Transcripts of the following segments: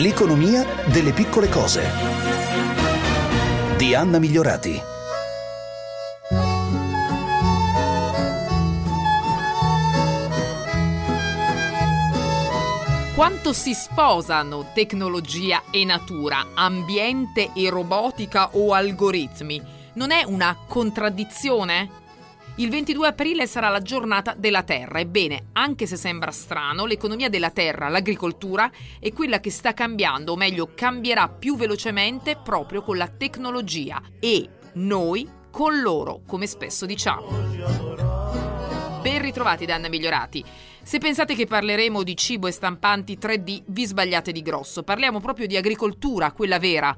L'economia delle piccole cose. Di Anna Migliorati. Quanto si sposano tecnologia e natura, ambiente e robotica o algoritmi? Non è una contraddizione? Il 22 aprile sarà la giornata della Terra. Ebbene, anche se sembra strano, l'economia della Terra, l'agricoltura, è quella che sta cambiando, o meglio, cambierà più velocemente proprio con la tecnologia e noi con loro, come spesso diciamo. Ben ritrovati da Anna Migliorati. Se pensate che parleremo di cibo e stampanti 3D, vi sbagliate di grosso. Parliamo proprio di agricoltura, quella vera.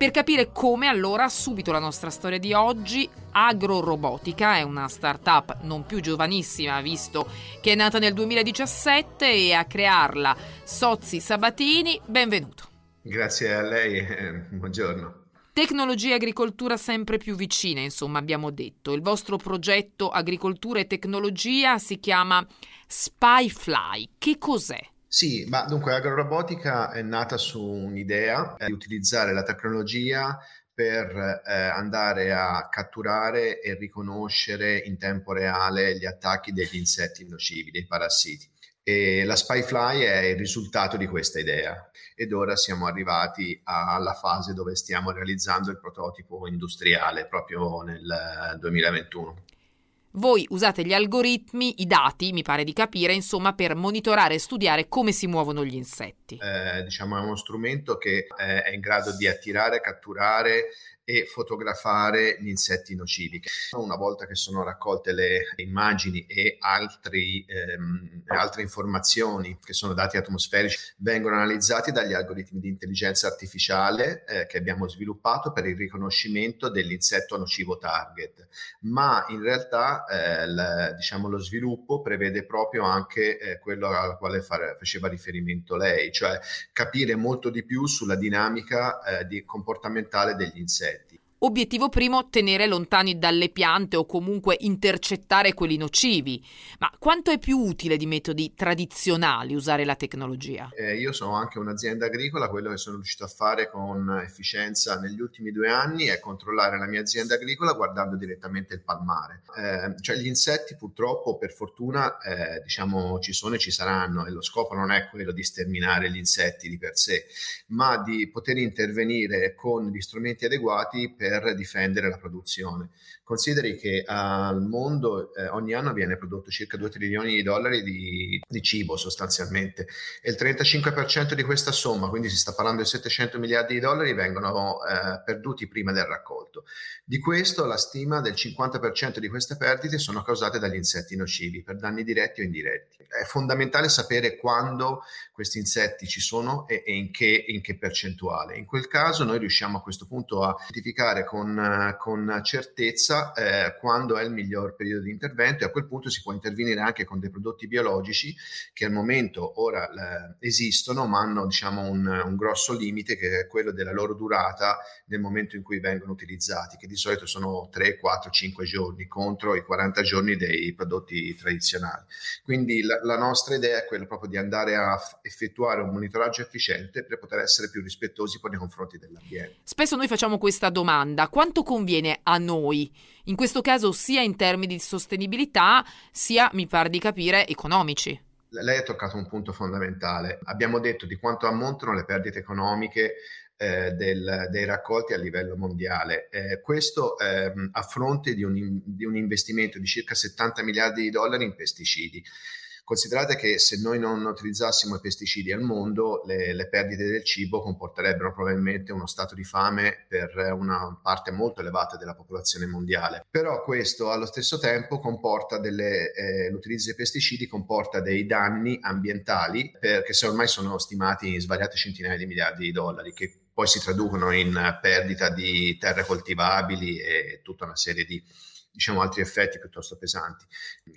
Per capire come allora subito la nostra storia di oggi, Agrorobotica è una startup non più giovanissima visto che è nata nel 2017 e a crearla Sozzi Sabatini, benvenuto. Grazie a lei, eh, buongiorno. Tecnologia e agricoltura sempre più vicine, insomma, abbiamo detto. Il vostro progetto Agricoltura e Tecnologia si chiama Spyfly. Che cos'è? Sì, ma dunque l'agrorobotica è nata su un'idea di utilizzare la tecnologia per eh, andare a catturare e riconoscere in tempo reale gli attacchi degli insetti nocivi, dei parassiti. E la Spyfly è il risultato di questa idea ed ora siamo arrivati alla fase dove stiamo realizzando il prototipo industriale proprio nel 2021. Voi usate gli algoritmi, i dati, mi pare di capire, insomma, per monitorare e studiare come si muovono gli insetti. Eh, diciamo è uno strumento che eh, è in grado di attirare, catturare e fotografare gli insetti nocivi. Una volta che sono raccolte le immagini e altri, ehm, altre informazioni che sono dati atmosferici vengono analizzati dagli algoritmi di intelligenza artificiale eh, che abbiamo sviluppato per il riconoscimento dell'insetto nocivo target. Ma in realtà eh, l, diciamo, lo sviluppo prevede proprio anche eh, quello al quale fare, faceva riferimento lei, cioè capire molto di più sulla dinamica eh, di comportamentale degli insetti. Obiettivo primo, tenere lontani dalle piante o comunque intercettare quelli nocivi. Ma quanto è più utile di metodi tradizionali usare la tecnologia? Eh, io sono anche un'azienda agricola, quello che sono riuscito a fare con efficienza negli ultimi due anni è controllare la mia azienda agricola guardando direttamente il palmare. Eh, cioè gli insetti purtroppo, per fortuna, eh, diciamo ci sono e ci saranno e lo scopo non è quello di sterminare gli insetti di per sé, ma di poter intervenire con gli strumenti adeguati per per difendere la produzione. Consideri che al mondo eh, ogni anno viene prodotto circa 2 trilioni di dollari di, di, cibo sostanzialmente e il 35% di questa somma, quindi si sta parlando di 700 miliardi di dollari, vengono eh, perduti prima del raccolto. Di questo la stima del 50% di queste perdite sono causate dagli insetti nocivi per danni diretti o indiretti. È fondamentale sapere quando questi insetti ci sono e, e in, che, in che percentuale. In quel caso noi riusciamo a questo punto a identificare con, con certezza eh, quando è il miglior periodo di intervento e a quel punto si può intervenire anche con dei prodotti biologici che al momento ora eh, esistono ma hanno diciamo un, un, grosso limite che è quello della loro durata nel momento in cui vengono utilizzati che di solito sono 3, 4, 5 giorni contro i 40 giorni dei prodotti tradizionali. Quindi la, la nostra idea è quella proprio di andare a f- effettuare un monitoraggio efficiente per poter essere più rispettosi nei confronti dell'ambiente. Spesso noi facciamo questa domanda, quanto conviene a noi in questo caso sia in termini di sostenibilità, sia, mi pare di capire, economici. Lei ha toccato un punto fondamentale. Abbiamo detto di quanto ammontano le perdite economiche eh, del, dei raccolti a livello mondiale. Eh, questo eh, a fronte di un, di un investimento di circa 70 miliardi di dollari in pesticidi. Considerate che se noi non utilizzassimo i pesticidi al mondo, le, le, perdite del cibo comporterebbero probabilmente uno stato di fame per una parte molto elevata della popolazione mondiale. Però questo allo stesso tempo comporta delle, eh, l'utilizzo dei pesticidi comporta dei danni ambientali perché se ormai sono stimati in svariate centinaia di miliardi di dollari che poi si traducono in perdita di terre coltivabili e tutta una serie di diciamo, altri effetti piuttosto pesanti.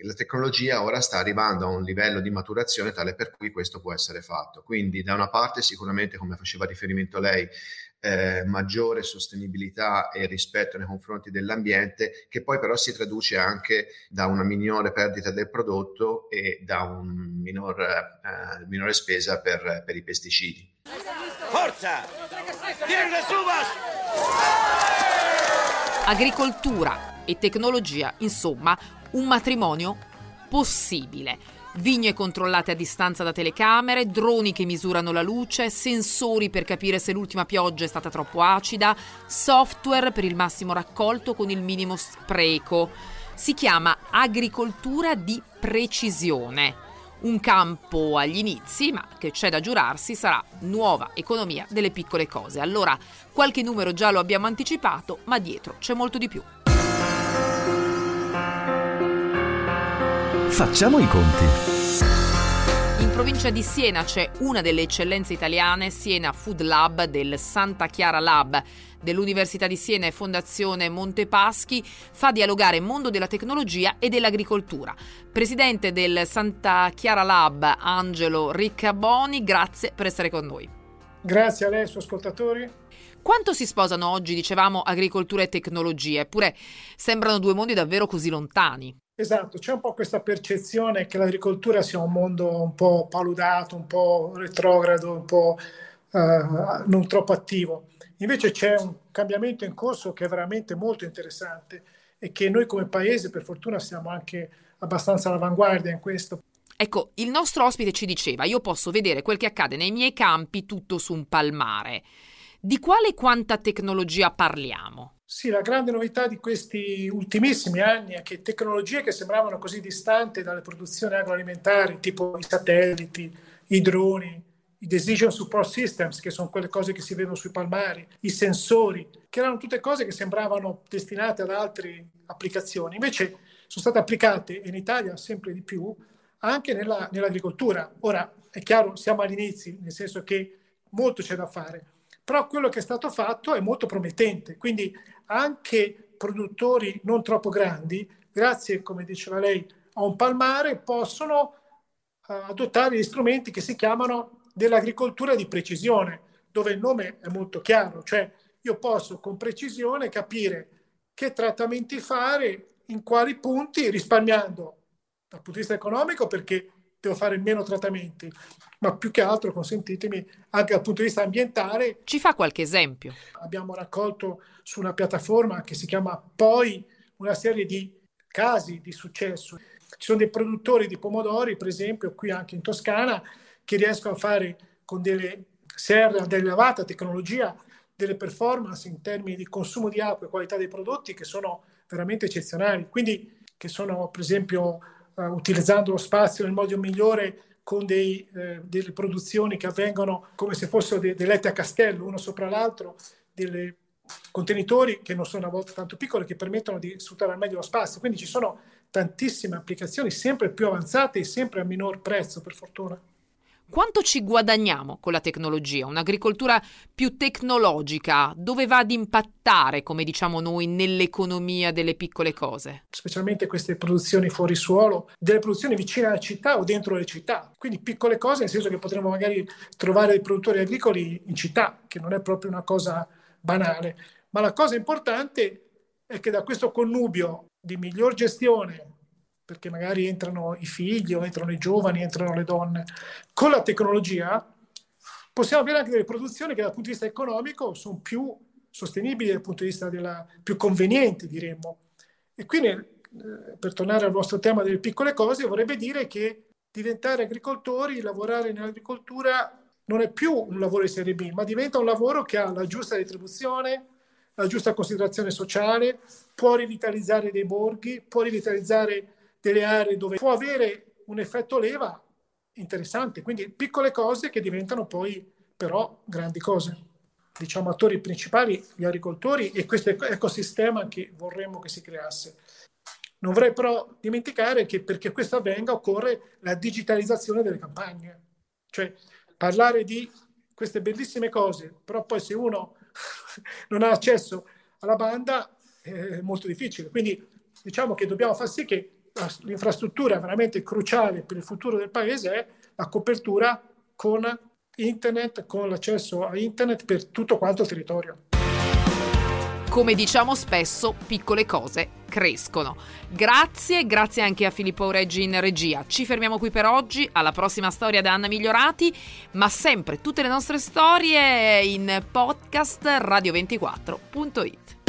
La tecnologia ora sta arrivando a un livello di maturazione tale per cui questo può essere fatto. Quindi da una parte sicuramente, come faceva riferimento lei, eh, maggiore sostenibilità e rispetto nei confronti dell'ambiente, che poi però si traduce anche da una minore perdita del prodotto e da una minor, eh, minore spesa per, per i pesticidi. Forza! Tienile su, Agricoltura e tecnologia, insomma, un matrimonio possibile. Vigne controllate a distanza da telecamere, droni che misurano la luce, sensori per capire se l'ultima pioggia è stata troppo acida, software per il massimo raccolto con il minimo spreco. Si chiama agricoltura di precisione. Un campo agli inizi, ma che c'è da giurarsi sarà nuova economia delle piccole cose. Allora, qualche numero già lo abbiamo anticipato, ma dietro c'è molto di più. Facciamo i conti. In provincia di Siena c'è una delle eccellenze italiane, Siena Food Lab del Santa Chiara Lab dell'Università di Siena e Fondazione Montepaschi fa dialogare mondo della tecnologia e dell'agricoltura. Presidente del Santa Chiara Lab, Angelo Riccaboni, grazie per essere con noi. Grazie a lei suoi ascoltatori. Quanto si sposano oggi, dicevamo, agricoltura e tecnologia? Eppure sembrano due mondi davvero così lontani. Esatto, c'è un po' questa percezione che l'agricoltura sia un mondo un po' paludato, un po' retrogrado, un po' eh, non troppo attivo. Invece c'è un cambiamento in corso che è veramente molto interessante e che noi come paese per fortuna siamo anche abbastanza all'avanguardia in questo. Ecco, il nostro ospite ci diceva, io posso vedere quel che accade nei miei campi tutto su un palmare. Di quale e quanta tecnologia parliamo? Sì, la grande novità di questi ultimissimi anni è che tecnologie che sembravano così distanti dalle produzioni agroalimentari, tipo i satelliti, i droni, i decision support systems, che sono quelle cose che si vedono sui palmari, i sensori, che erano tutte cose che sembravano destinate ad altre applicazioni, invece sono state applicate in Italia sempre di più anche nella, nell'agricoltura. Ora, è chiaro, siamo all'inizio, nel senso che molto c'è da fare, però quello che è stato fatto è molto promettente, quindi anche produttori non troppo grandi, grazie, come diceva lei, a un palmare, possono uh, adottare gli strumenti che si chiamano dell'agricoltura di precisione, dove il nome è molto chiaro, cioè io posso con precisione capire che trattamenti fare, in quali punti, risparmiando dal punto di vista economico perché devo fare meno trattamenti, ma più che altro, consentitemi, anche dal punto di vista ambientale. Ci fa qualche esempio? Abbiamo raccolto su una piattaforma che si chiama Poi una serie di casi di successo. Ci sono dei produttori di pomodori, per esempio, qui anche in Toscana, che riescono a fare con delle serre ad elevata tecnologia delle performance in termini di consumo di acqua e qualità dei prodotti che sono veramente eccezionali. Quindi che sono, per esempio, uh, utilizzando lo spazio nel modo migliore con dei, eh, delle produzioni che avvengono come se fossero dei, dei letti a castello, uno sopra l'altro, dei contenitori che non sono a volte tanto piccoli, che permettono di sfruttare al meglio lo spazio. Quindi ci sono tantissime applicazioni sempre più avanzate e sempre a minor prezzo, per fortuna. Quanto ci guadagniamo con la tecnologia? Un'agricoltura più tecnologica, dove va ad impattare, come diciamo noi, nell'economia delle piccole cose? Specialmente queste produzioni fuori suolo, delle produzioni vicine alla città o dentro le città. Quindi piccole cose, nel senso che potremmo magari trovare dei produttori agricoli in città, che non è proprio una cosa banale. Ma la cosa importante è che da questo connubio di miglior gestione, perché magari entrano i figli o entrano i giovani, entrano le donne. Con la tecnologia possiamo avere anche delle produzioni che dal punto di vista economico sono più sostenibili dal punto di vista della, più convenienti, diremmo. E quindi, eh, per tornare al vostro tema delle piccole cose, vorrebbe dire che diventare agricoltori, lavorare nell'agricoltura non è più un lavoro di serie B, ma diventa un lavoro che ha la giusta retribuzione, la giusta considerazione sociale, può rivitalizzare dei borghi, può rivitalizzare delle aree dove può avere un effetto leva interessante. Quindi piccole cose che diventano poi però grandi cose. Diciamo attori principali, gli agricoltori e questo ecosistema che vorremmo che si creasse. Non vorrei però dimenticare che perché questo avvenga occorre la digitalizzazione delle campagne. Cioè parlare di queste bellissime cose, però poi se uno non ha accesso alla banda è molto difficile. Quindi diciamo che dobbiamo far sì che l'infrastruttura veramente cruciale per il futuro del paese è la copertura con internet, con l'accesso a internet per tutto quanto il territorio. come diciamo spesso, piccole cose crescono. Grazie, grazie anche a Filippo Reggi in regia. Ci fermiamo qui per oggi, alla prossima storia da Anna Migliorati, ma sempre tutte le nostre storie in podcast radio24.it.